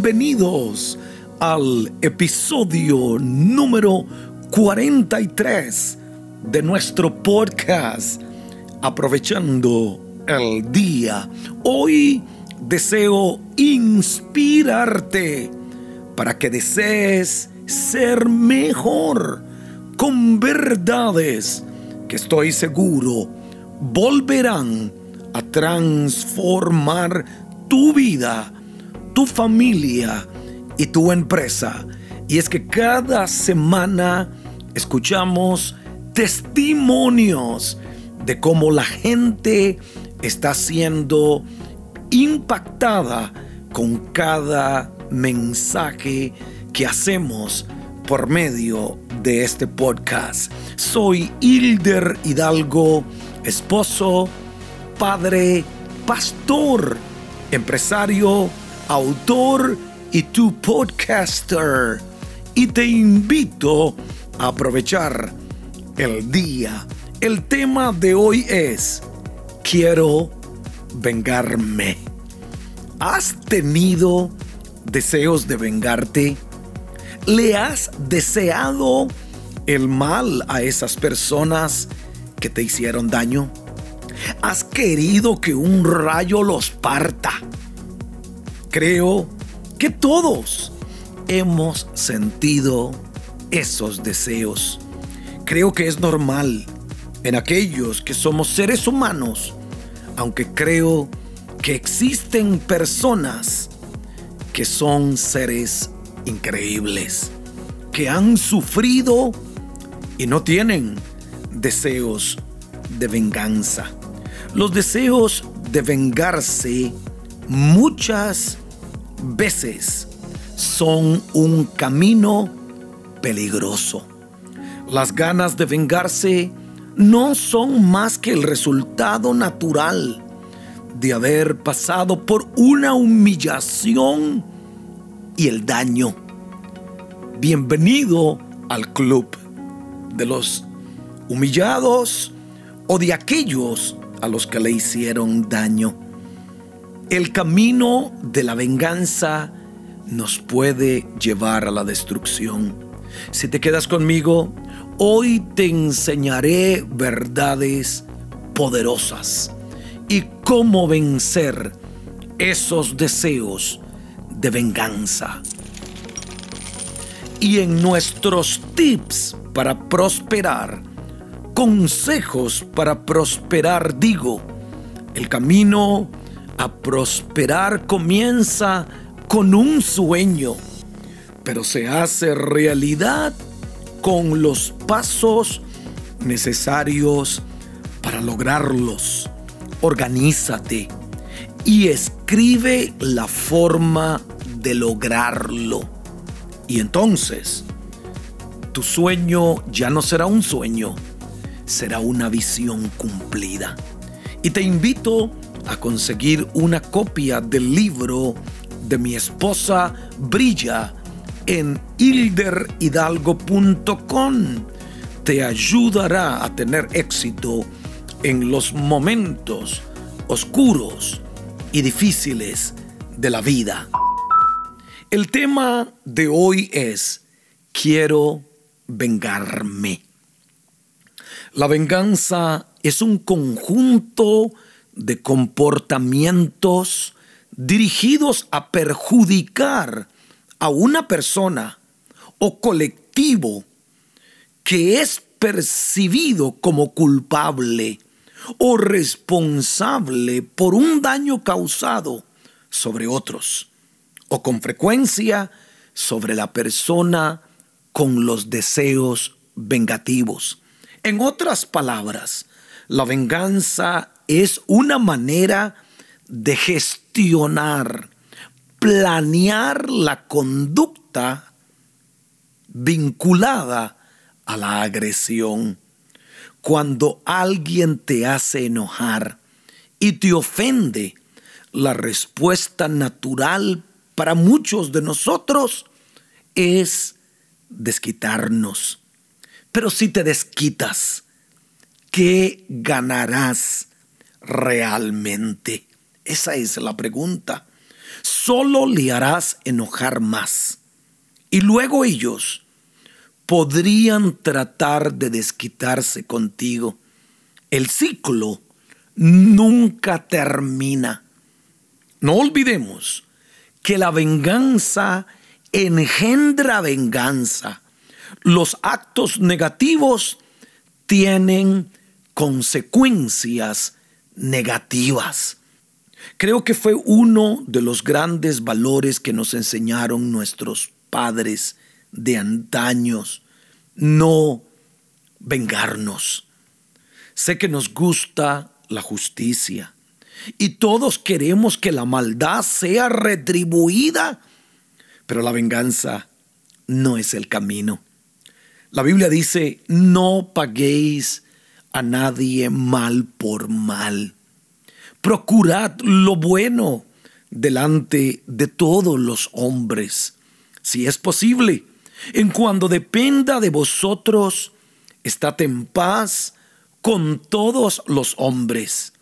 Bienvenidos al episodio número 43 de nuestro podcast Aprovechando el Día. Hoy deseo inspirarte para que desees ser mejor con verdades que estoy seguro volverán a transformar tu vida, tu familia y tu empresa. Y es que cada semana escuchamos testimonios de cómo la gente está siendo impactada con cada mensaje que hacemos por medio de este podcast. Soy Hilder Hidalgo, esposo, padre, pastor, empresario, autor y tu podcaster. Y te invito a aprovechar el día. El tema de hoy es, quiero vengarme. ¿Has tenido deseos de vengarte? ¿Le has deseado el mal a esas personas que te hicieron daño? ¿Has querido que un rayo los parta? Creo que todos hemos sentido esos deseos. Creo que es normal en aquellos que somos seres humanos, aunque creo que existen personas que son seres increíbles, que han sufrido y no tienen deseos de venganza. Los deseos de vengarse muchas veces son un camino peligroso. Las ganas de vengarse no son más que el resultado natural de haber pasado por una humillación y el daño. Bienvenido al club de los humillados o de aquellos a los que le hicieron daño. El camino de la venganza nos puede llevar a la destrucción. Si te quedas conmigo, hoy te enseñaré verdades poderosas y cómo vencer esos deseos de venganza. Y en nuestros tips para prosperar, consejos para prosperar, digo, el camino a prosperar comienza con un sueño, pero se hace realidad con los pasos necesarios para lograrlos. Organízate y escribe la forma de lograrlo. Y entonces, tu sueño ya no será un sueño, será una visión cumplida. Y te invito a conseguir una copia del libro de mi esposa Brilla en hilderhidalgo.com. Te ayudará a tener éxito en los momentos oscuros y difíciles de la vida. El tema de hoy es, quiero vengarme. La venganza es un conjunto de comportamientos dirigidos a perjudicar a una persona o colectivo que es percibido como culpable o responsable por un daño causado sobre otros o con frecuencia sobre la persona con los deseos vengativos. En otras palabras, la venganza es una manera de gestionar, planear la conducta vinculada a la agresión. Cuando alguien te hace enojar y te ofende, la respuesta natural para muchos de nosotros es desquitarnos. Pero si te desquitas, ¿qué ganarás realmente? Esa es la pregunta. solo le harás enojar más. Y luego ellos podrían tratar de desquitarse contigo. El ciclo nunca termina. No olvidemos que la venganza engendra venganza. Los actos negativos tienen consecuencias negativas. Creo que fue uno de los grandes valores que nos enseñaron nuestros padres de antaños, no vengarnos. Sé que nos gusta la justicia y todos queremos que la maldad sea retribuida, pero la venganza no es el camino. La Biblia dice, no paguéis a nadie mal por mal. Procurad lo bueno delante de todos los hombres, si es posible. En cuando dependa de vosotros, estad en paz con todos los hombres.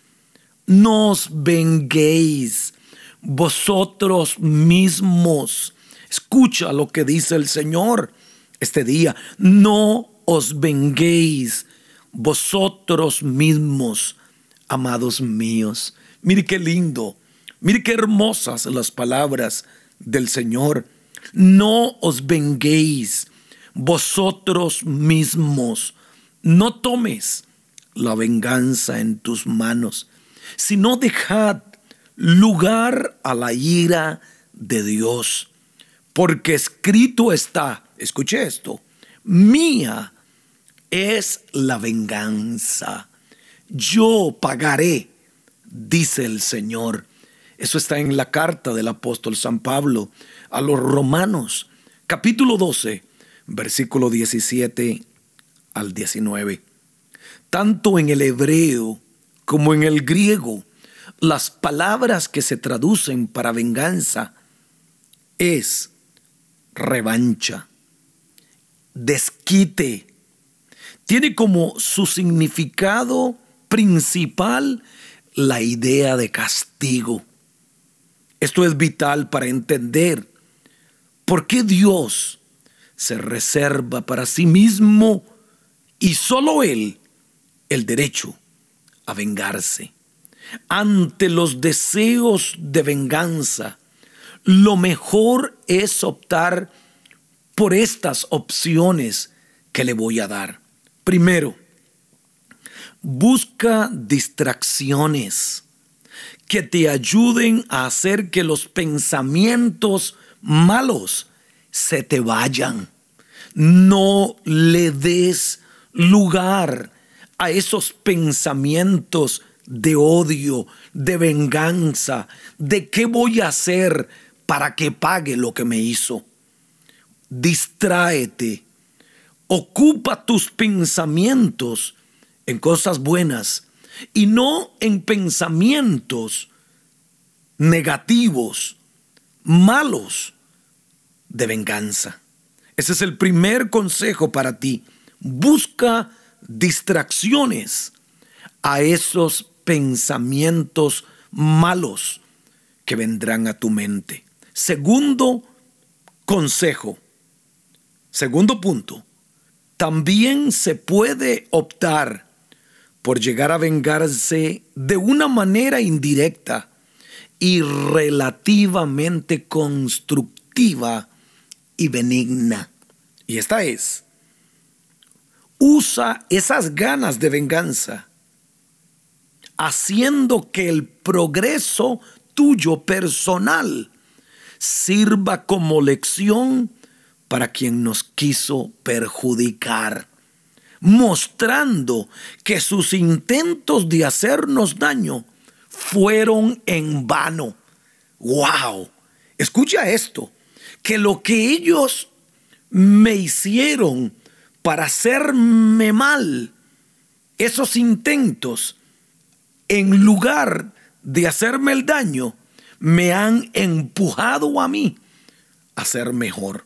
No os venguéis vosotros mismos. Escucha lo que dice el Señor este día. No os venguéis vosotros mismos, amados míos. Mire qué lindo, mire qué hermosas las palabras del Señor. No os venguéis vosotros mismos. No tomes la venganza en tus manos, sino dejad lugar a la ira de Dios. Porque escrito está, escuche esto, mía es la venganza. Yo pagaré, dice el Señor. Eso está en la carta del apóstol San Pablo a los romanos, capítulo 12, versículo 17 al 19. Tanto en el hebreo como en el griego, las palabras que se traducen para venganza es revancha, desquite. Tiene como su significado principal la idea de castigo. Esto es vital para entender por qué Dios se reserva para sí mismo y solo Él el derecho a vengarse. Ante los deseos de venganza, lo mejor es optar por estas opciones que le voy a dar. Primero, busca distracciones que te ayuden a hacer que los pensamientos malos se te vayan. No le des lugar a esos pensamientos de odio, de venganza, de qué voy a hacer para que pague lo que me hizo. Distráete, ocupa tus pensamientos en cosas buenas y no en pensamientos negativos, malos de venganza. Ese es el primer consejo para ti. Busca distracciones a esos pensamientos malos que vendrán a tu mente. Segundo consejo, segundo punto, también se puede optar por llegar a vengarse de una manera indirecta y relativamente constructiva y benigna. Y esta es, usa esas ganas de venganza haciendo que el progreso tuyo personal sirva como lección para quien nos quiso perjudicar, mostrando que sus intentos de hacernos daño fueron en vano. ¡Wow! Escucha esto, que lo que ellos me hicieron para hacerme mal, esos intentos, en lugar de hacerme el daño, me han empujado a mí a ser mejor.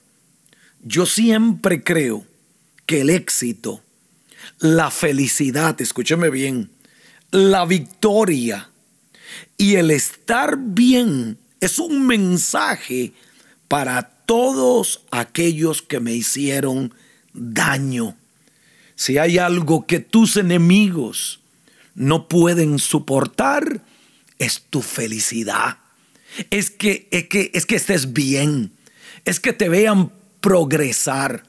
Yo siempre creo que el éxito, la felicidad, escúcheme bien, la victoria y el estar bien es un mensaje para todos aquellos que me hicieron daño. Si hay algo que tus enemigos no pueden soportar, es tu felicidad. Es que, es que, es que estés bien. Es que te vean progresar.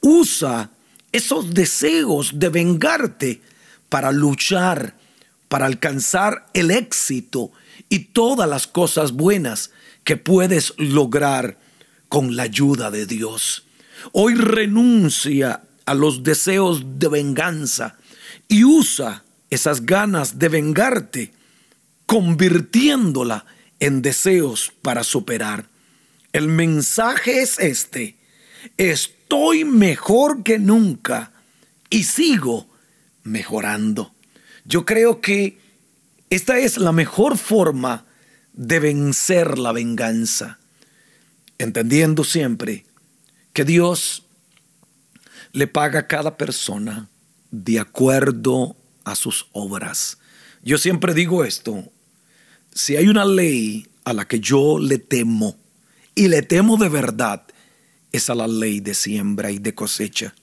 Usa esos deseos de vengarte para luchar, para alcanzar el éxito y todas las cosas buenas que puedes lograr con la ayuda de Dios. Hoy renuncia a los deseos de venganza y usa esas ganas de vengarte, convirtiéndola en deseos para superar. El mensaje es este. Estoy mejor que nunca y sigo mejorando. Yo creo que esta es la mejor forma de vencer la venganza, entendiendo siempre que Dios le paga a cada persona de acuerdo a sus obras. Yo siempre digo esto, si hay una ley a la que yo le temo, y le temo de verdad, es a la ley de siembra y de cosecha.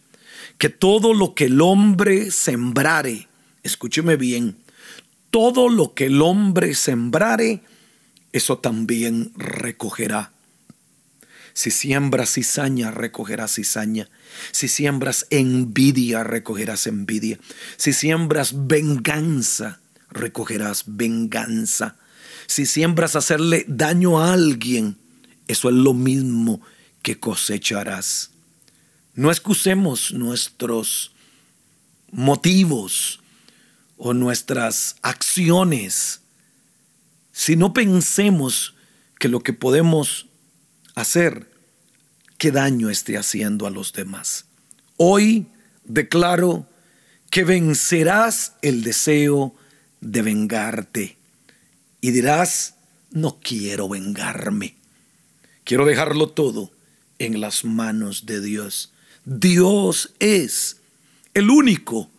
Que todo lo que el hombre sembrare, escúcheme bien, todo lo que el hombre sembrare, eso también recogerá. Si siembras cizaña, recogerás cizaña. Si siembras envidia, recogerás envidia. Si siembras venganza, recogerás venganza. Si siembras hacerle daño a alguien, eso es lo mismo que cosecharás. No excusemos nuestros motivos o nuestras acciones si no pensemos que lo que podemos hacer, qué daño esté haciendo a los demás. Hoy declaro que vencerás el deseo de vengarte y dirás, no quiero vengarme, quiero dejarlo todo en las manos de Dios. Dios es el único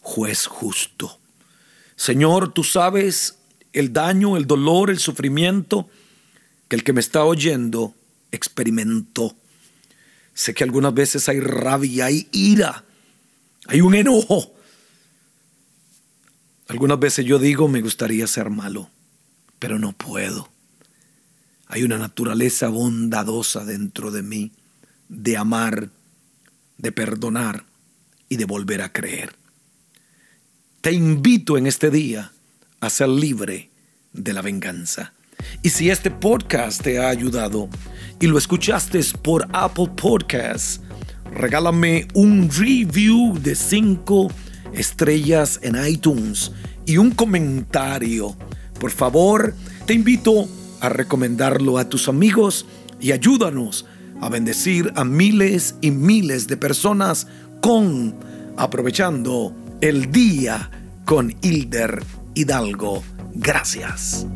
juez justo. Señor, tú sabes el daño, el dolor, el sufrimiento que el que me está oyendo experimentó. Sé que algunas veces hay rabia, hay ira, hay un enojo. Algunas veces yo digo, me gustaría ser malo, pero no puedo. Hay una naturaleza bondadosa dentro de mí, de amar, de perdonar y de volver a creer. Te invito en este día a ser libre de la venganza. Y si este podcast te ha ayudado y lo escuchaste por Apple Podcasts, regálame un review de 5 estrellas en iTunes y un comentario. Por favor, te invito a recomendarlo a tus amigos y ayúdanos a bendecir a miles y miles de personas con aprovechando el día con Hilder Hidalgo. Gracias.